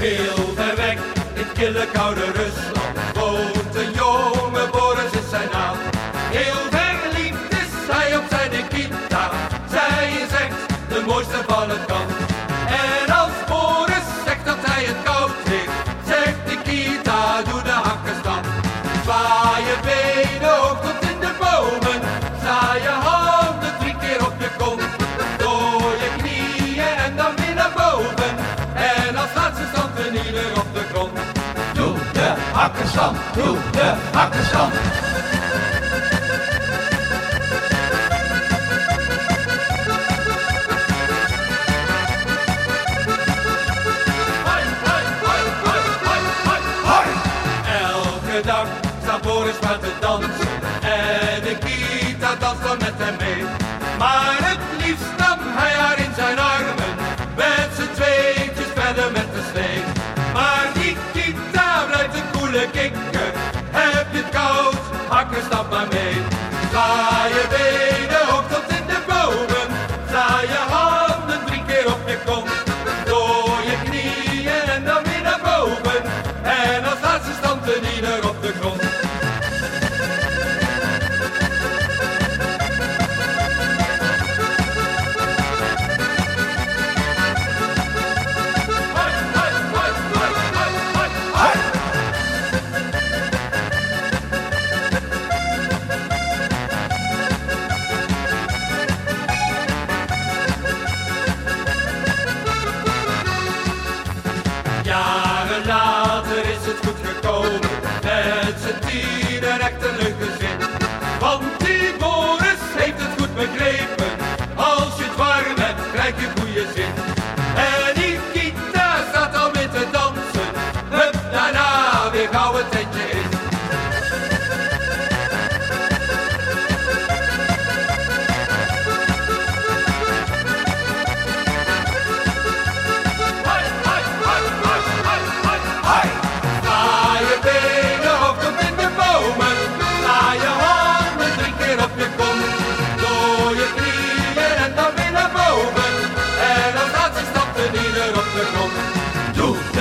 heel ver weg, in kille koude Rusland, woont een jonge Boris is zijn naam. Heel verliefd is hij op zijn Nikita, zij is echt de mooiste van het kamp. En als Boris zegt dat hij het koud heeft, zegt Nikita, doe de hakken stap. Zwaai je benen ook een ieder op de grond. Doe de hakkenstand, doe de hoi. Elke dag staat Boris maar te dansen. En de Kita danst dan met hem mee. Kikker. Heb je het koud, hakken stap maar mee. Sla je benen Jim.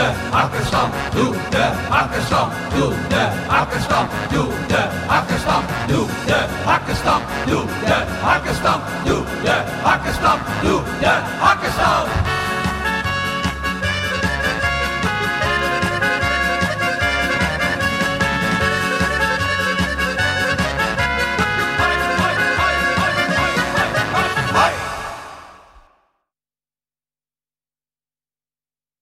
De doe de hakkenstand, doe de hakkenstand, doe de hakkenstand, doe de hakkenstand, doe de hakkenstand, doe de hakkenstand, doe de hakkenstand.